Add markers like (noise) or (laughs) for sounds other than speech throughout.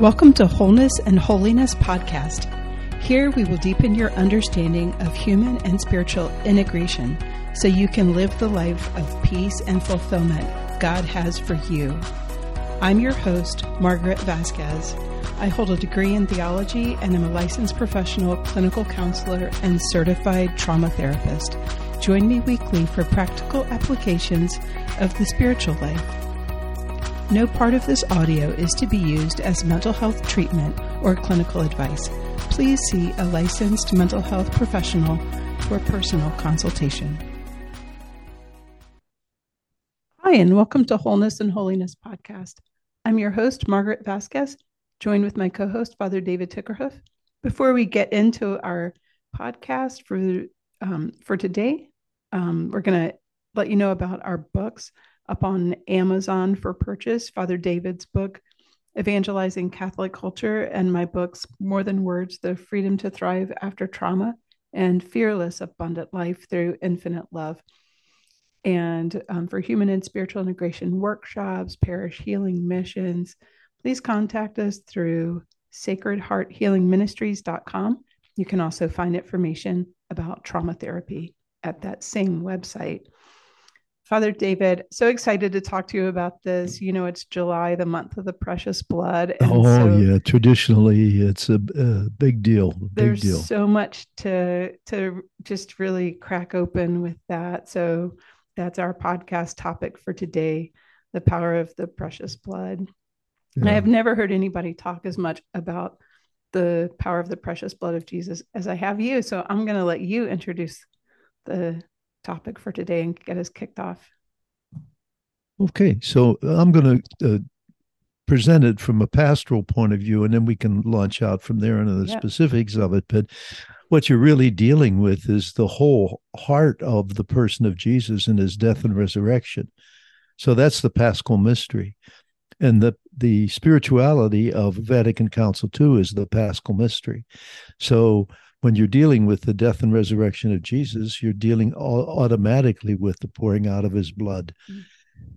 Welcome to Wholeness and Holiness Podcast. Here we will deepen your understanding of human and spiritual integration so you can live the life of peace and fulfillment God has for you. I'm your host, Margaret Vasquez. I hold a degree in theology and am a licensed professional clinical counselor and certified trauma therapist. Join me weekly for practical applications of the spiritual life. No part of this audio is to be used as mental health treatment or clinical advice. Please see a licensed mental health professional for personal consultation. Hi, and welcome to Wholeness and Holiness Podcast. I'm your host, Margaret Vasquez, joined with my co host, Father David Tickerhoof. Before we get into our podcast for, um, for today, um, we're going to let you know about our books up on Amazon for purchase Father David's book, Evangelizing Catholic Culture, and my books, More Than Words The Freedom to Thrive After Trauma and Fearless Abundant Life Through Infinite Love. And um, for human and spiritual integration workshops, parish healing missions, please contact us through sacredhearthealingministries.com. You can also find information about trauma therapy at that same website. Father David, so excited to talk to you about this. You know, it's July, the month of the precious blood. oh, so yeah. Traditionally, it's a, a big deal. Big there's deal. so much to to just really crack open with that. So that's our podcast topic for today: the power of the precious blood. Yeah. And I have never heard anybody talk as much about the power of the precious blood of Jesus as I have you. So I'm going to let you introduce the topic for today and get us kicked off. Okay, so I'm going to uh, present it from a pastoral point of view, and then we can launch out from there into the yeah. specifics of it. But what you're really dealing with is the whole heart of the person of Jesus and his death and resurrection. So that's the Paschal mystery. And the, the spirituality of Vatican Council II is the Paschal mystery. So when you're dealing with the death and resurrection of Jesus, you're dealing automatically with the pouring out of his blood. Mm-hmm.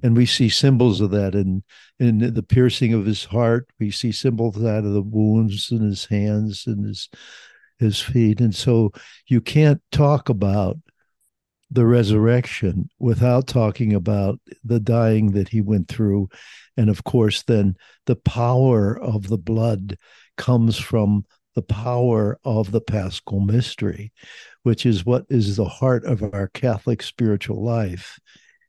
And we see symbols of that in, in the piercing of his heart. We see symbols of that of the wounds in his hands and his his feet. And so you can't talk about the resurrection without talking about the dying that he went through. And of course, then the power of the blood comes from the power of the Paschal mystery, which is what is the heart of our Catholic spiritual life.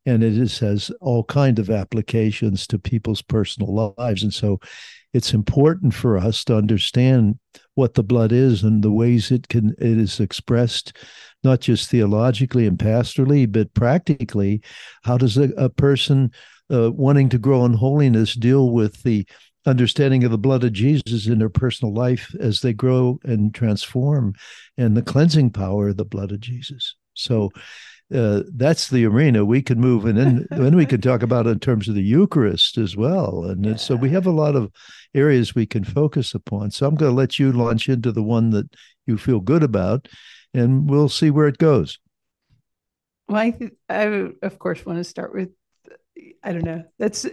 And it is, has all kind of applications to people's personal lives. And so it's important for us to understand what the blood is and the ways it can it is expressed not just theologically and pastorally but practically how does a, a person uh, wanting to grow in holiness deal with the understanding of the blood of Jesus in their personal life as they grow and transform, and the cleansing power of the blood of Jesus. So uh, that's the arena we can move, and then (laughs) then we can talk about in terms of the Eucharist as well. And yeah. so we have a lot of areas we can focus upon. So I'm going to let you launch into the one that you feel good about, and we'll see where it goes. Well, I, th- I of course want to start with I don't know. That's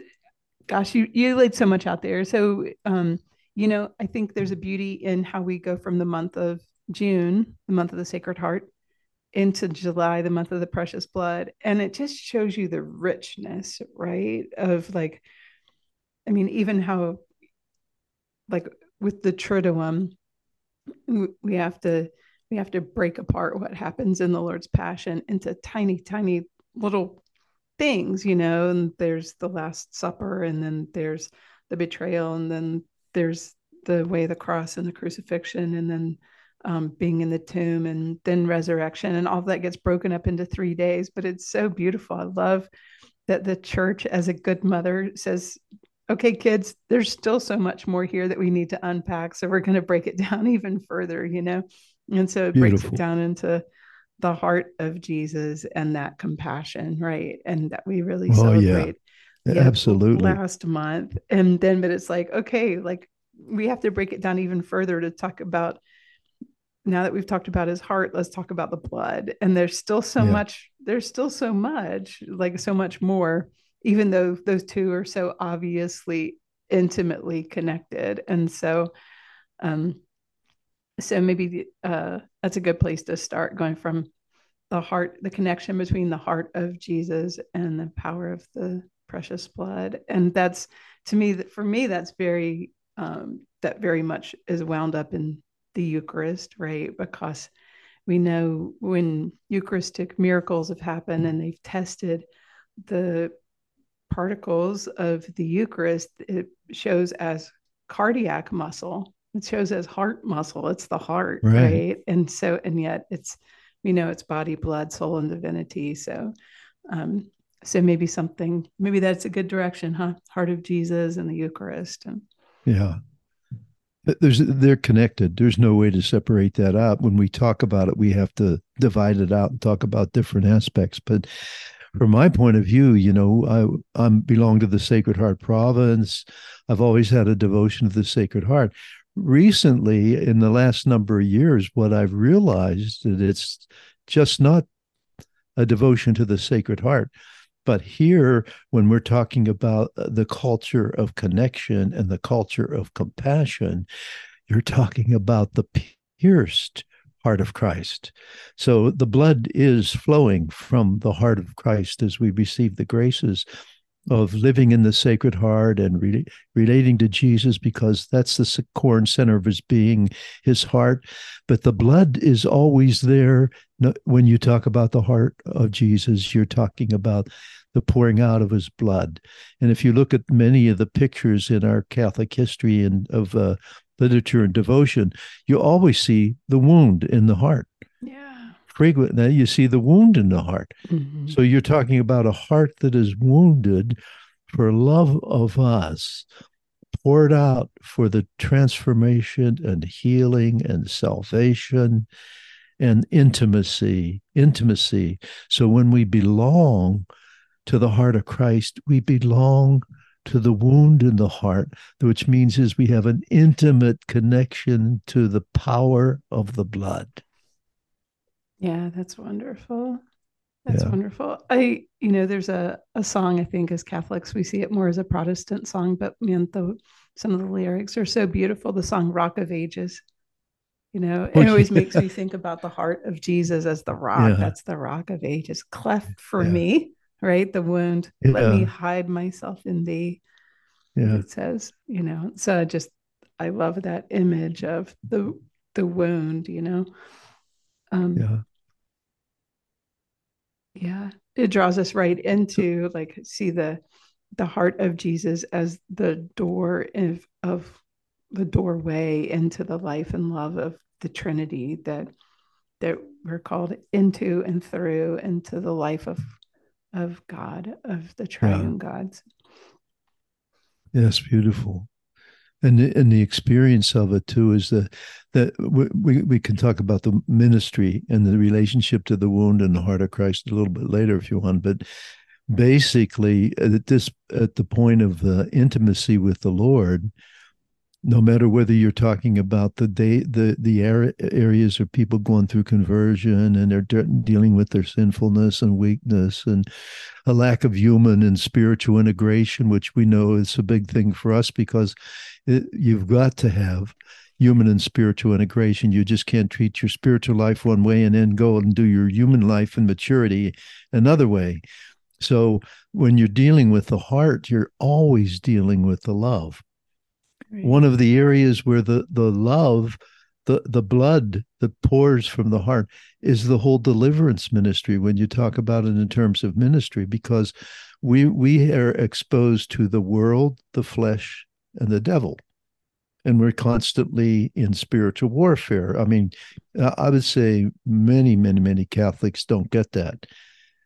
gosh, you you laid so much out there. So, um, you know, I think there's a beauty in how we go from the month of June, the month of the Sacred Heart, into July, the month of the Precious Blood, and it just shows you the richness, right? Of like, I mean, even how, like, with the Triduum, we have to we have to break apart what happens in the Lord's Passion into tiny, tiny little things, you know, and there's the Last Supper, and then there's the betrayal, and then there's the way of the cross and the crucifixion, and then um, being in the tomb, and then resurrection, and all of that gets broken up into three days. But it's so beautiful. I love that the church, as a good mother, says, okay, kids, there's still so much more here that we need to unpack. So we're going to break it (laughs) down even further, you know? And so it Beautiful. breaks it down into the heart of Jesus and that compassion, right? And that we really oh, celebrate. Yeah. Absolutely. Last month. And then, but it's like, okay, like we have to break it down even further to talk about now that we've talked about his heart, let's talk about the blood. And there's still so yeah. much, there's still so much, like so much more, even though those two are so obviously intimately connected. And so, um, so maybe uh, that's a good place to start going from the heart, the connection between the heart of Jesus and the power of the precious blood. And that's to me, for me, that's very, um, that very much is wound up in the Eucharist, right? Because we know when Eucharistic miracles have happened and they've tested the particles of the Eucharist, it shows as cardiac muscle. It shows as heart muscle. It's the heart, right? right? And so, and yet it's, we know it's body, blood, soul, and divinity. So, um, so maybe something, maybe that's a good direction, huh? Heart of Jesus and the Eucharist. And yeah, there's they're connected. There's no way to separate that out. When we talk about it, we have to divide it out and talk about different aspects. But from my point of view, you know, I I belong to the Sacred Heart province. I've always had a devotion to the Sacred Heart. Recently, in the last number of years, what I've realized that it's just not a devotion to the Sacred Heart. But here, when we're talking about uh, the culture of connection and the culture of compassion, you're talking about the pierced heart of Christ. So the blood is flowing from the heart of Christ as we receive the graces of living in the Sacred Heart and re- relating to Jesus because that's the core and center of his being, his heart. But the blood is always there. When you talk about the heart of Jesus, you're talking about the pouring out of his blood. And if you look at many of the pictures in our Catholic history and of uh, literature and devotion, you always see the wound in the heart. Yeah. Frequently, you see the wound in the heart. Mm-hmm. So you're talking about a heart that is wounded for love of us, poured out for the transformation and healing and salvation and intimacy. Intimacy. So when we belong, to the heart of Christ, we belong to the wound in the heart, which means is we have an intimate connection to the power of the blood. Yeah, that's wonderful. That's yeah. wonderful. I, you know, there's a, a song, I think, as Catholics, we see it more as a Protestant song, but man, the, some of the lyrics are so beautiful. The song Rock of Ages, you know, it always makes me think about the heart of Jesus as the rock. Yeah. That's the rock of ages, cleft for yeah. me right? The wound. Let me hide myself in thee. Yeah. It says, you know. So I just I love that image of the the wound, you know. Um yeah. Yeah. It draws us right into like see the the heart of Jesus as the door of, of the doorway into the life and love of the Trinity that that we're called into and through into the life of of God, of the triune yeah. gods. Yes, beautiful. And the, and the experience of it too is that that we, we can talk about the ministry and the relationship to the wound and the heart of Christ a little bit later if you want, but basically at this at the point of the intimacy with the Lord, no matter whether you're talking about the day the the areas of people going through conversion and they're de- dealing with their sinfulness and weakness and a lack of human and spiritual integration which we know is a big thing for us because it, you've got to have human and spiritual integration. You just can't treat your spiritual life one way and then go and do your human life and maturity another way. So when you're dealing with the heart you're always dealing with the love One of the areas where the the love, the the blood that pours from the heart is the whole deliverance ministry when you talk about it in terms of ministry because we we are exposed to the world, the flesh, and the devil. And we're constantly in spiritual warfare. I mean, I would say many, many, many Catholics don't get that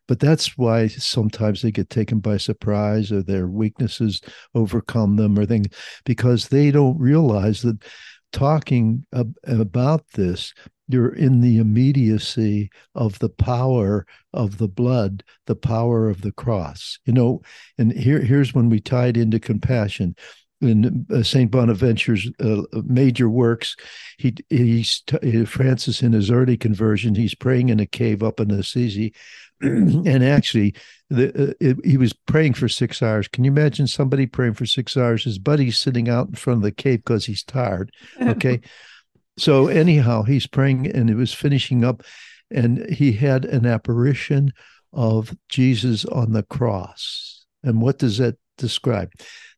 but that's why sometimes they get taken by surprise or their weaknesses overcome them or things because they don't realize that talking ab- about this you're in the immediacy of the power of the blood the power of the cross. You know and here here's when we tied into compassion. In uh, Saint Bonaventure's uh, major works, he he's Francis in his early conversion, he's praying in a cave up in Assisi, (clears throat) and actually the, uh, it, he was praying for six hours. Can you imagine somebody praying for six hours? His buddy's sitting out in front of the cave because he's tired. Okay. (laughs) so, anyhow, he's praying and it was finishing up, and he had an apparition of Jesus on the cross. And what does that describe?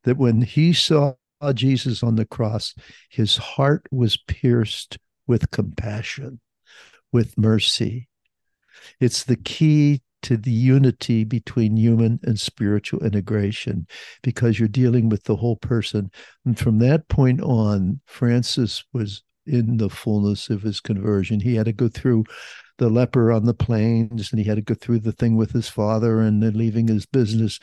That when he saw Jesus on the cross, his heart was pierced with compassion, with mercy. It's the key to the unity between human and spiritual integration because you're dealing with the whole person. And from that point on, Francis was in the fullness of his conversion. He had to go through the leper on the plains and he had to go through the thing with his father and then leaving his business.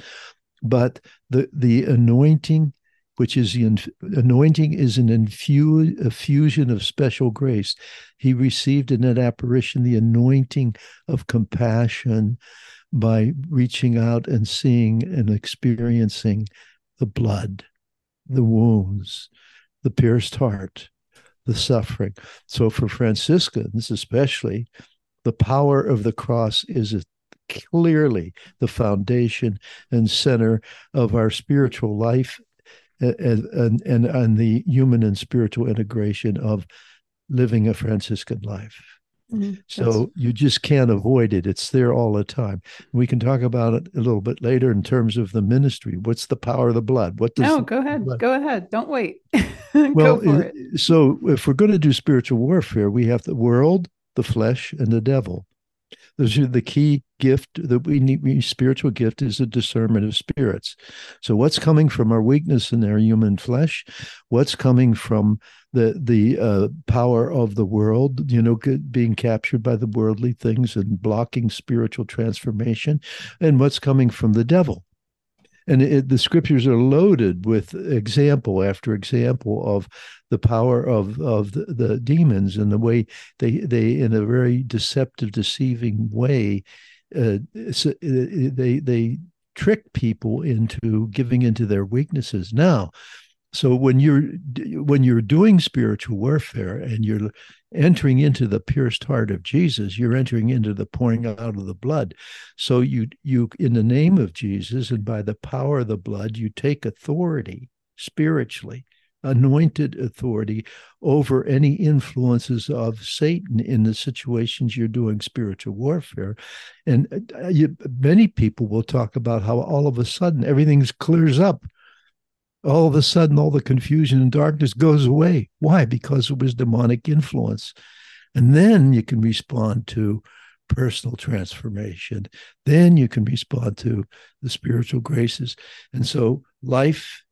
But the the anointing which is the anointing is an infuse, a of special grace. He received in that apparition the anointing of compassion by reaching out and seeing and experiencing the blood, the wounds, the pierced heart, the suffering. So for Franciscans, especially, the power of the cross is clearly the foundation and center of our spiritual life and, and, and the human and spiritual integration of living a Franciscan life. Mm-hmm. So you just can't avoid it. It's there all the time. We can talk about it a little bit later in terms of the ministry. What's the power of the blood? What does No, go ahead. Blood? Go ahead. Don't wait. (laughs) well, so if we're going to do spiritual warfare, we have the world, the flesh, and the devil. Those are the key gift that we need. Spiritual gift is a discernment of spirits. So, what's coming from our weakness in our human flesh? What's coming from the the uh, power of the world? You know, being captured by the worldly things and blocking spiritual transformation, and what's coming from the devil? And it, the scriptures are loaded with example after example of the power of of the, the, demons and the way they they in a very deceptive deceiving way uh, so uh, they they trick people into giving into their weaknesses. Now so when you're when you're doing spiritual warfare and you're entering into the pierced heart of Jesus, you're entering into the pouring out of the blood. So you you in the name of Jesus and by the power of the blood, you take authority spiritually, anointed authority over any influences of Satan in the situations you're doing spiritual warfare. And uh, you, many people will talk about how all of a sudden everything clears up all of a sudden all the confusion and darkness goes away. Why? Because it was demonic influence. And then you can respond to personal transformation. Then you can respond to the spiritual graces. And so life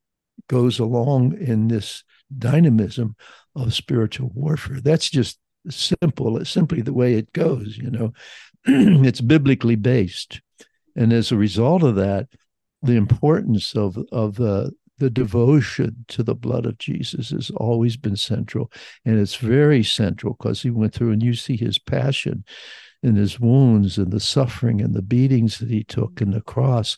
goes along in this dynamism of spiritual warfare. That's just simple, it's simply the way it goes, you know. (clears throat) it's biblically based. And as a result of that, the importance of of the the devotion to the blood of Jesus has always been central. And it's very central because he went through and you see his passion and his wounds and the suffering and the beatings that he took and the cross,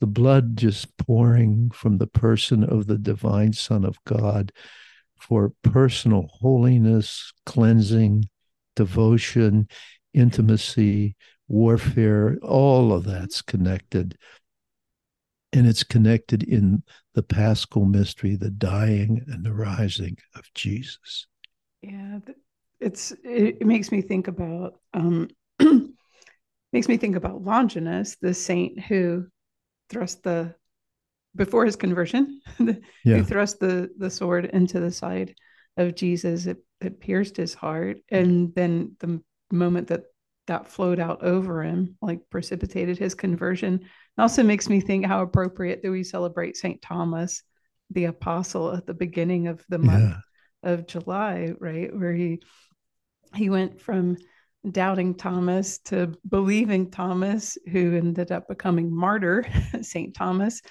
the blood just pouring from the person of the divine Son of God for personal holiness, cleansing, devotion, intimacy, warfare, all of that's connected and it's connected in the paschal mystery the dying and the rising of jesus yeah it's it, makes me think about um (clears throat) makes me think about longinus the saint who thrust the before his conversion (laughs) yeah. who thrust the the sword into the side of jesus it, it pierced his heart and then the moment that that flowed out over him like precipitated his conversion it also makes me think how appropriate that we celebrate St. Thomas, the apostle, at the beginning of the month yeah. of July, right? Where he he went from doubting Thomas to believing Thomas, who ended up becoming martyr, (laughs) St. Thomas,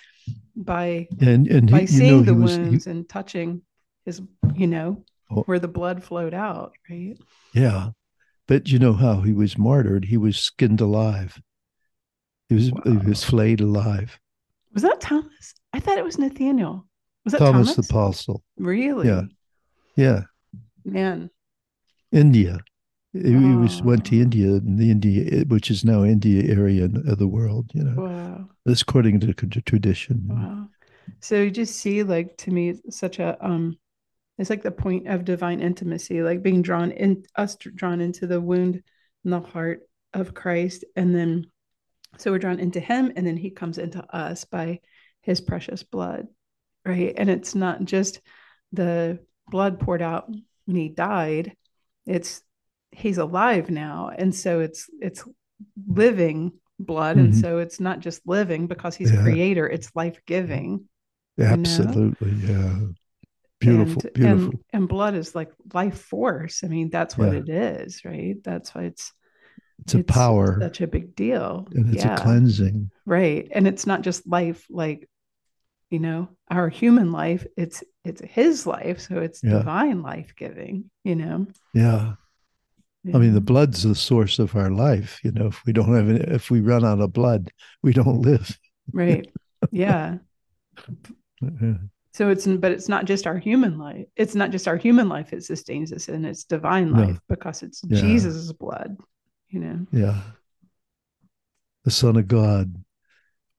by and, and by he, seeing know, the was, wounds he, and touching his, you know, oh, where the blood flowed out, right? Yeah. But you know how he was martyred? He was skinned alive. He was wow. he was flayed alive. Was that Thomas? I thought it was Nathaniel. Was that Thomas, Thomas? the apostle? Really? Yeah. Yeah. Man. India. He, he was went to India, in the India, which is now India area of the world. You know, wow. that's according to tradition. Wow. So you just see, like to me, such a um, it's like the point of divine intimacy, like being drawn in us drawn into the wound in the heart of Christ, and then so we're drawn into Him, and then He comes into us by His precious blood, right? And it's not just the blood poured out when He died; it's He's alive now, and so it's it's living blood, mm-hmm. and so it's not just living because He's yeah. Creator; it's life giving. Absolutely, you know? yeah. Beautiful, and, beautiful. And, and, blood is like life force. I mean, that's what yeah. it is, right? That's why it's it's, it's a power. Such a big deal. And it's yeah. a cleansing. Right. And it's not just life like, you know, our human life, it's it's his life. So it's yeah. divine life giving, you know. Yeah. I mean, the blood's the source of our life. You know, if we don't have any, if we run out of blood, we don't live. Right. (laughs) Yeah. So it's but it's not just our human life. It's not just our human life that sustains us, and it's divine life no. because it's yeah. Jesus' blood. You know. Yeah. The Son of God,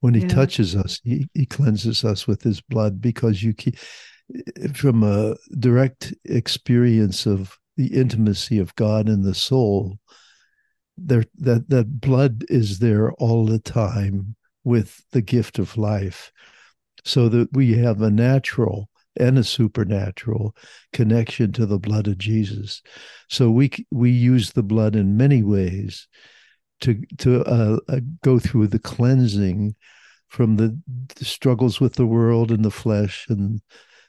when He yeah. touches us, he, he cleanses us with His blood because you keep from a direct experience of the intimacy of God in the soul. There, that that blood is there all the time with the gift of life so that we have a natural and a supernatural connection to the blood of Jesus. So we we use the blood in many ways to to uh, uh, go through the cleansing from the, the, struggles with the world and the flesh and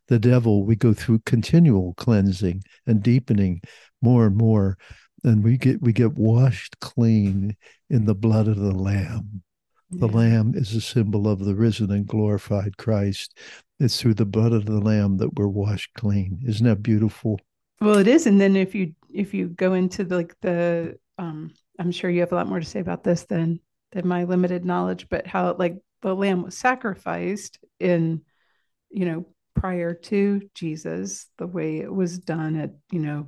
the devil. We go through continual cleansing and deepening more and more, and we get we get washed clean in the blood of the Lamb. The. Lamb is a symbol of the risen and glorified Christ. It's through the blood of the Lamb that we're washed clean. Isn't that beautiful? Well, it is. And then if you if you go into the, like the um, I'm sure you have a lot more to say about this than than my limited knowledge, but how like the lamb was sacrificed in, you know, prior to Jesus, the way it was done at, you know,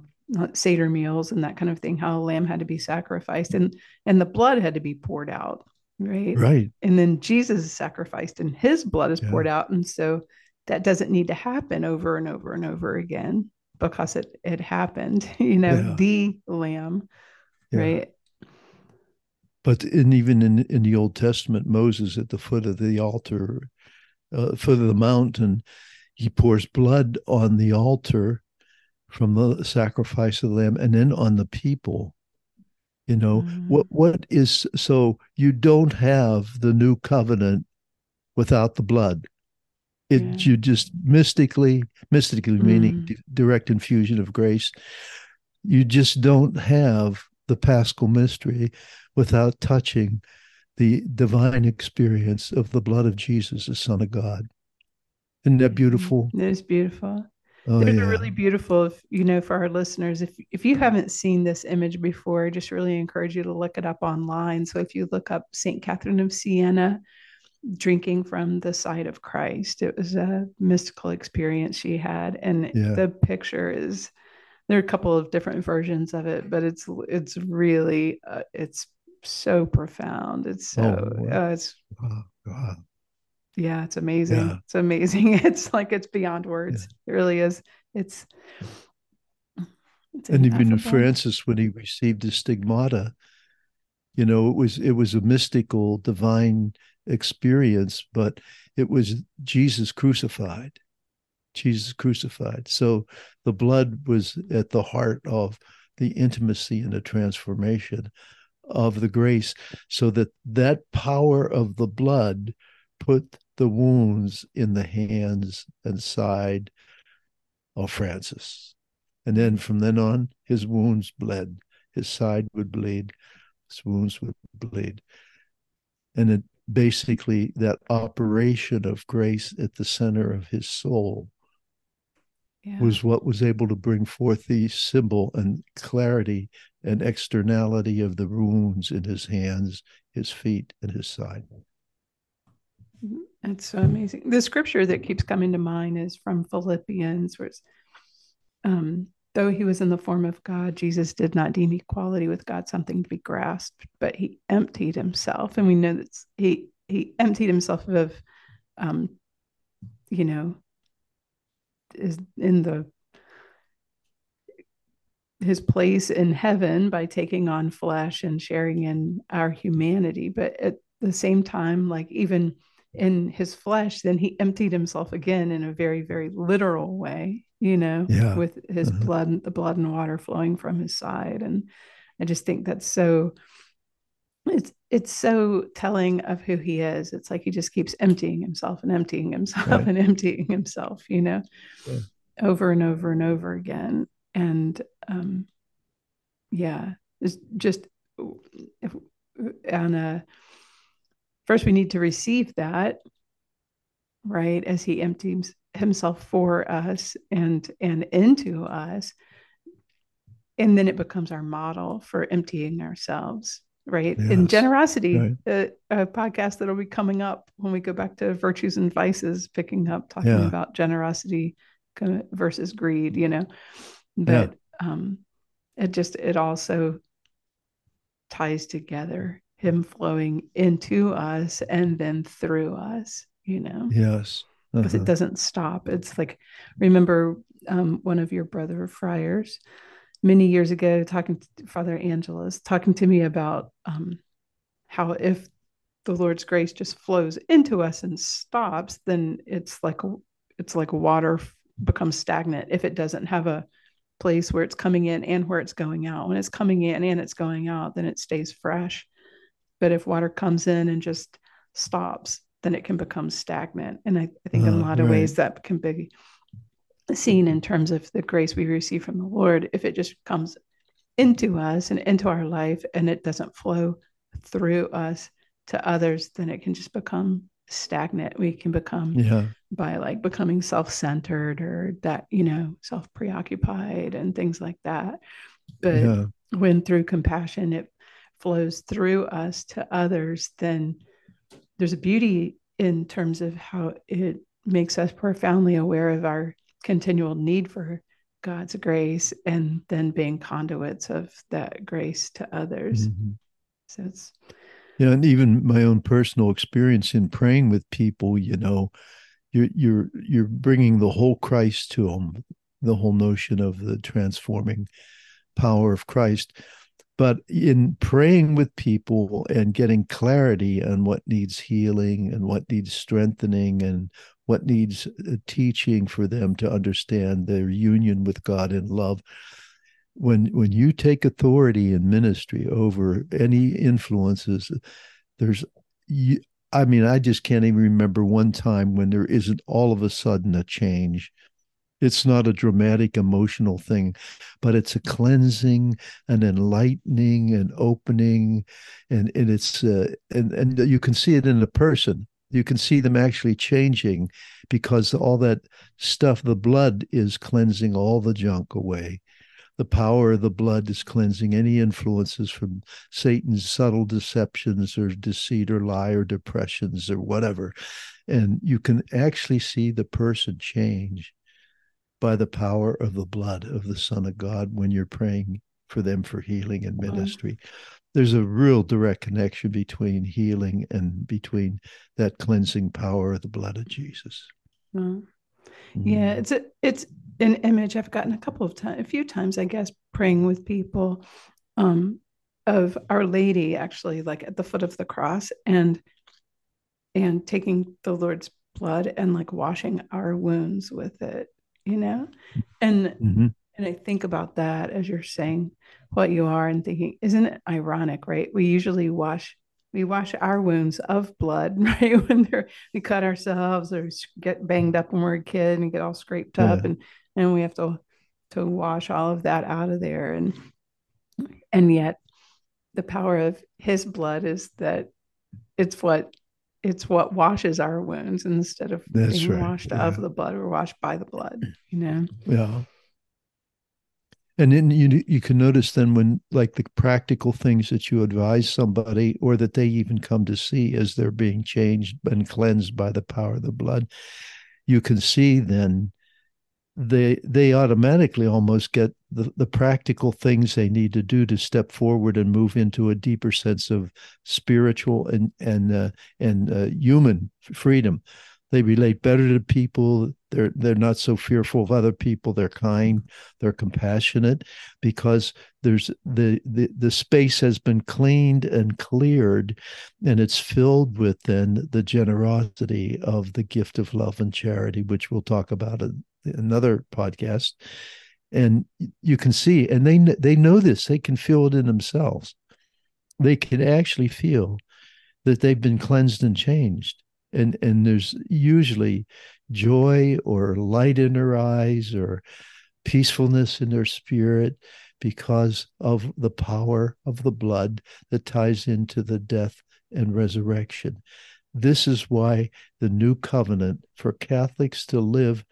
Seder meals and that kind of thing, how a lamb had to be sacrificed and and the blood had to be poured out right right and then jesus is sacrificed and his blood is yeah. poured out and so that doesn't need to happen over and over and over again because it it happened (laughs) you know yeah. the lamb yeah. right but in even in in the old testament moses at the foot of the altar uh, foot of the mountain he pours blood on the altar from the sacrifice of the lamb and then on the people you know mm-hmm. what what is so you don't have the new covenant without the blood it yeah. you just mystically mystically mm-hmm. meaning d- direct infusion of grace you just don't have the paschal mystery without touching the divine experience of the blood of jesus the son of god isn't that beautiful it is beautiful Oh, There's yeah. a really beautiful, you know, for our listeners. If if you haven't seen this image before, I just really encourage you to look it up online. So if you look up Saint Catherine of Siena drinking from the side of Christ, it was a mystical experience she had, and yeah. the picture is. There are a couple of different versions of it, but it's it's really uh, it's so profound. It's so oh, uh, it's oh, God yeah it's amazing yeah. it's amazing (laughs) it's like it's beyond words yeah. it really is it's, it's and even francis when he received the stigmata you know it was it was a mystical divine experience but it was jesus crucified jesus crucified so the blood was at the heart of the intimacy and the transformation of the grace so that that power of the blood put the wounds in the hands and side of Francis. And then from then on, his wounds bled. His side would bleed, his wounds would bleed. And it basically, that operation of grace at the center of his soul yeah. was what was able to bring forth the symbol and clarity and externality of the wounds in his hands, his feet, and his side. It's so amazing. The scripture that keeps coming to mind is from Philippians, where it's um, though he was in the form of God, Jesus did not deem equality with God something to be grasped, but he emptied himself. And we know that he he emptied himself of um, you know, is in the his place in heaven by taking on flesh and sharing in our humanity. But at the same time, like even in his flesh, then he emptied himself again in a very, very literal way, you know, yeah. with his uh-huh. blood, the blood and water flowing from his side. And I just think that's so it's it's so telling of who he is. It's like he just keeps emptying himself and emptying himself right. and emptying himself, you know, yeah. over and over and over again. And um, yeah, it's just if, on a first we need to receive that right as he empties himself for us and and into us and then it becomes our model for emptying ourselves right? Yes. In generosity, right. a, a, podcast that'll be coming up when we go back to virtues and vices, picking up talking yeah. about generosity versus greed, you know. But yeah. um, it just it also ties together him flowing into us and then through us, you know. Yes. Because it doesn't stop. It's like remember um, one of your brother friars many years ago talking to Father Angelus, talking to me about um, how if the Lord's grace just flows into us and stops, then it's like it's like water becomes stagnant if it doesn't have a place where it's coming in and where it's going out. When it's coming in and it's going out, then it stays fresh. But if water comes in and just stops, then it can become stagnant. And I, I think uh, in a lot of right. ways that can be seen in terms of the grace we receive from the Lord, if it just comes into us and into our life and it doesn't flow through us to others, then it can just become stagnant. We can become yeah. by like becoming self-centered or that, you know, self-preoccupied and things like that. But yeah. when through compassion it flows through us to others, then there's a beauty in terms of how it makes us profoundly aware of our continual need for God's grace and then being conduits of that grace to others. Mm-hmm. So it's yeah, and even my own personal experience in praying with people, you know, you're you're you're bringing the whole Christ to them, the whole notion of the transforming power of Christ. But in praying with people and getting clarity on what needs healing and what needs strengthening and what needs uh, teaching for them to understand their union with God in love. When when you take authority in ministry over any influences, there's I mean, I just can't even remember one time when there isn't all of a sudden a change. It's not a dramatic emotional thing, but it's a cleansing and enlightening and opening, and and it's uh, and and you can see it in a person you can see them actually changing because all that stuff, the blood is cleansing all the junk away. The power of the blood is cleansing any influences from Satan's subtle deceptions or deceit or lie or depressions or whatever. And you can actually see the person change by the power of the blood of the Son of God when you're praying for them for healing and ministry. There's a real direct connection between healing and between that cleansing power of the blood of Jesus. Yeah, it's a, it's an image I've gotten a couple of times, a few times, I guess, praying with people um, of Our Lady, actually, like at the foot of the cross, and and taking the Lord's blood and like washing our wounds with it, you know, and mm-hmm. and I think about that as you're saying what you are and thinking, isn't it ironic, right? We usually wash we wash our wounds of blood, (laughs) right? When they're we cut ourselves or get banged up when we're a kid and get all scraped yeah. up and and we have to to wash all of that out of there. And and yet the power of his blood is that it's what it's what washes our wounds instead of That's being right. washed yeah. of the blood or washed by the blood, you know? Yeah. And then you you can notice then when like the practical things that you advise somebody or that they even come to see as they're being changed and cleansed by the power of the blood, you can see then they they automatically almost get the, the practical things they need to do to step forward and move into a deeper sense of spiritual and and uh, and uh, human freedom. They relate better to people. They're they're not so fearful of other people. They're kind. They're compassionate because there's the the the space has been cleaned and cleared, and it's filled with then the generosity of the gift of love and charity, which we'll talk about in another podcast and you can see and they they know this they can feel it in themselves. They can actually feel that they've been cleansed and changed and and there's usually joy or light in their eyes or peacefulness in their spirit because of the power of the blood that ties into the death and resurrection. This is why the new covenant for catholics to live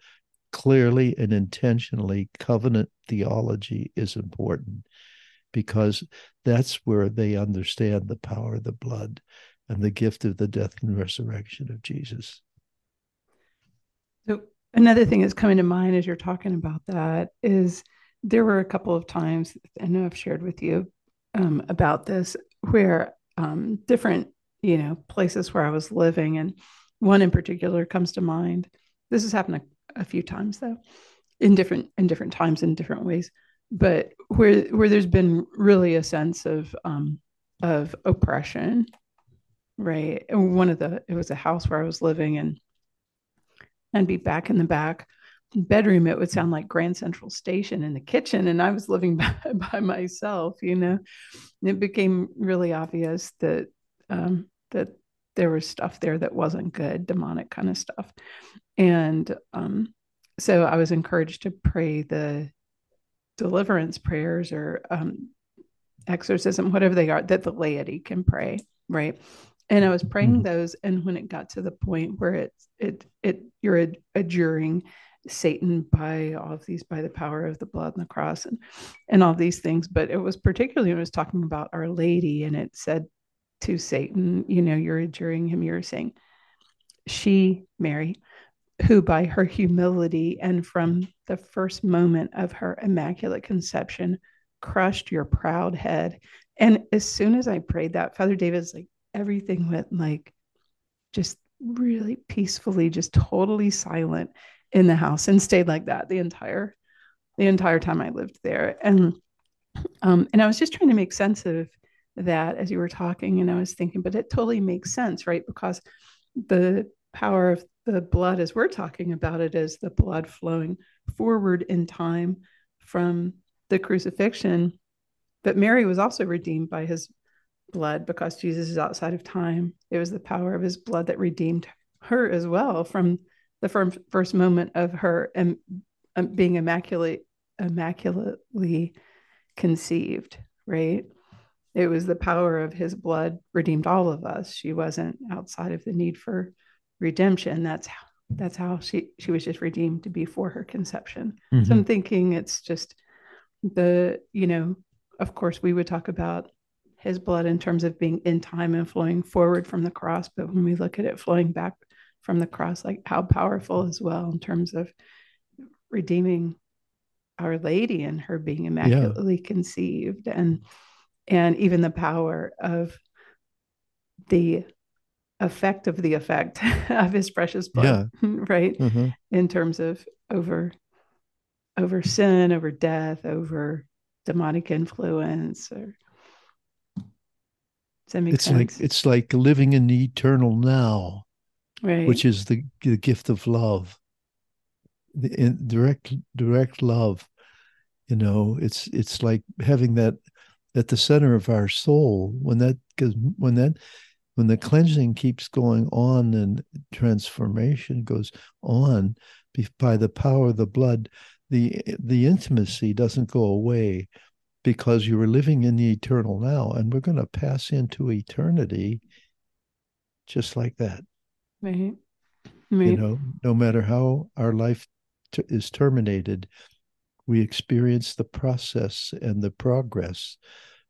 clearly and intentionally covenant theology is important because that's where they understand the power of the blood and the gift of the death and resurrection of Jesus. So, another thing that's coming to mind as you're talking about that is there were a couple of times I know I've shared with you um, about this where um, different, you know, places where I was living, and one in particular comes to mind. This has happened a few times though, in different in different times in different ways. But where where there's been really a sense of um, of oppression, right? One of the it was a house where I was living and and be back in the back bedroom it would sound like grand central station in the kitchen and i was living (laughs) by, by myself you know and it became really obvious that um, that there was stuff there that wasn't good demonic kind of stuff and um, so I was encouraged to pray the deliverance prayers or um, exorcism, whatever they are, that the laity can pray, right? And I was praying mm-hmm. those, and when it got to the point where it's it it you're adjuring Satan by all of these by the power of the blood and the cross and and all these things, but it was particularly when it was talking about Our Lady, and it said to Satan, you know, you're adjuring him, you're saying, she Mary who by her humility and from the first moment of her immaculate conception crushed your proud head. And as soon as I prayed that, Father David's like, everything went like just really peacefully, just totally silent in the house and stayed like that the entire the entire time I lived there. And um, and I was just trying to make sense of that as you were talking, and I was thinking, but it totally makes sense, right? Because the power of the blood as we're talking about it is the blood flowing forward in time from the crucifixion but mary was also redeemed by his blood because jesus is outside of time it was the power of his blood that redeemed her as well from the first moment of her um, um, being immaculate immaculately conceived right it was the power of his blood redeemed all of us she wasn't outside of the need for redemption that's how that's how she she was just redeemed to be for her conception mm-hmm. so i'm thinking it's just the you know of course we would talk about his blood in terms of being in time and flowing forward from the cross but when we look at it flowing back from the cross like how powerful as well in terms of redeeming our lady and her being immaculately yeah. conceived and and even the power of the effect of the effect (laughs) of his precious blood yeah. (laughs) right mm-hmm. in terms of over over sin over death over demonic influence or does that make it's sense? like it's like living in the eternal now right which is the, the gift of love the in, direct direct love you know it's it's like having that at the center of our soul when that because when that when the cleansing keeps going on and transformation goes on by the power of the blood the the intimacy doesn't go away because you are living in the eternal now and we're going to pass into eternity just like that right. right. you know no matter how our life t- is terminated we experience the process and the progress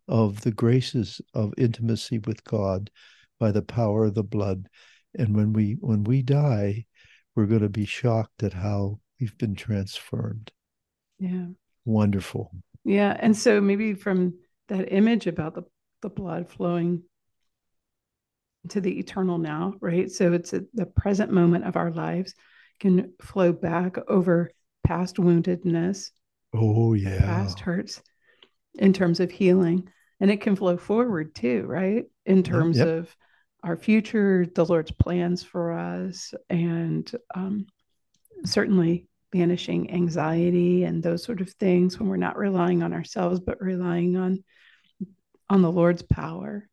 of the graces of intimacy with god by the power of the blood. And when we when we die, we're going to be shocked at how we've been transformed. Yeah. Wonderful. Yeah. And so maybe from that image about the, the blood flowing to the eternal now, right? So it's a, the present moment of our lives can flow back over past woundedness. Oh, yeah. Past hurts in terms of healing. And it can flow forward too, right? In terms yep. of our future, the Lord's plans for us, and um, certainly banishing anxiety and those sort of things when we're not relying on ourselves, but relying on on the Lord's power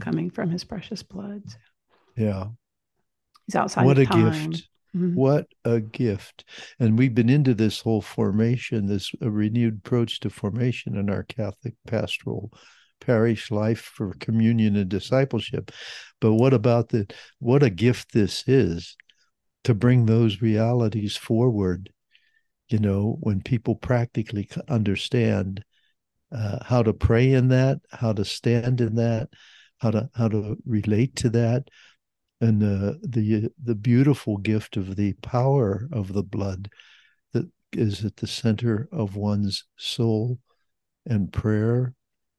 coming from his precious blood. Yeah. He's outside what a time. gift. Mm-hmm. What a gift. And we've been into this whole formation, this renewed approach to formation in our Catholic pastoral parish life for communion and discipleship. But what about the what a gift this is to bring those realities forward, you know, when people practically understand uh, how to pray in that, how to stand in that, how to how to relate to that, and the the the beautiful gift of the power of the blood that is at the center of one's soul and prayer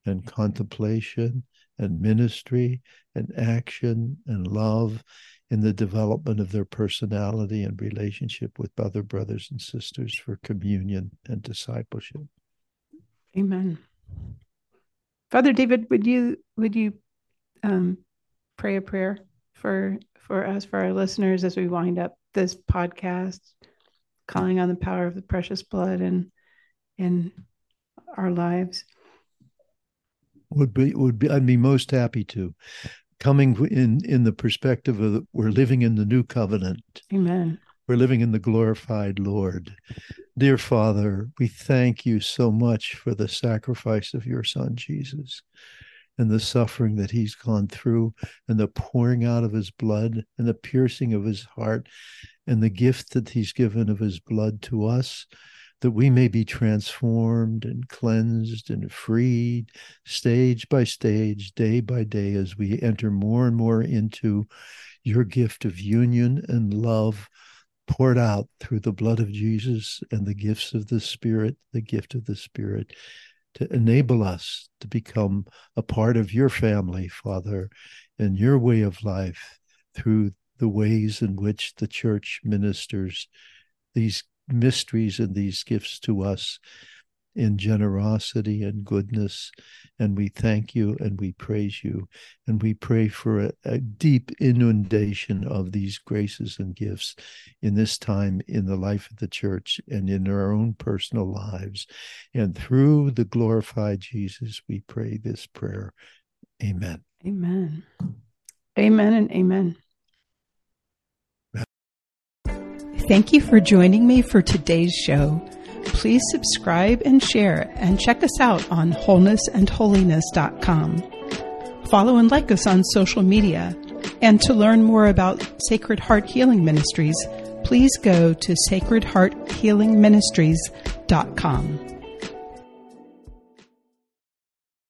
and contemplation and ministry and action and love in the development of their personality and relationship with other brothers and sisters for communion and discipleship. Amen. Father David, would you would you um, pray a prayer for for us for our listeners as we wind up this podcast, calling on the power of the precious blood and in our lives? Would be would be I'd be most happy to. Coming in in the perspective of the, we're living in the new covenant. Amen. We're living in the glorified Lord. Dear Father, we thank you so much for the sacrifice of your Son, Jesus and the suffering that he's gone through and the pouring out of his blood and the piercing of his heart and the gift that he's given of his blood to us that we may be transformed and cleansed and freed stage by stage day by day as we enter more and more into your gift of union and love poured out through the blood of Jesus and the gifts of the Spirit, the gift of the Spirit to enable us to become a part of your family, Father, and your way of life through the ways in which the church ministers these mysteries and these gifts to us in generosity and goodness. And we thank you and we praise you. And we pray for a, a, deep inundation of these graces and gifts in this time in the life of the church and in our own personal lives. And through the glorified Jesus, we pray this prayer. Amen. Amen. Amen and amen. Thank you for joining me for today's show please subscribe and share and check us out on wholenessandholiness.com. Follow and like us on social media. And to learn more about Sacred Heart Healing Ministries, please go to sacredhearthealingministries.com.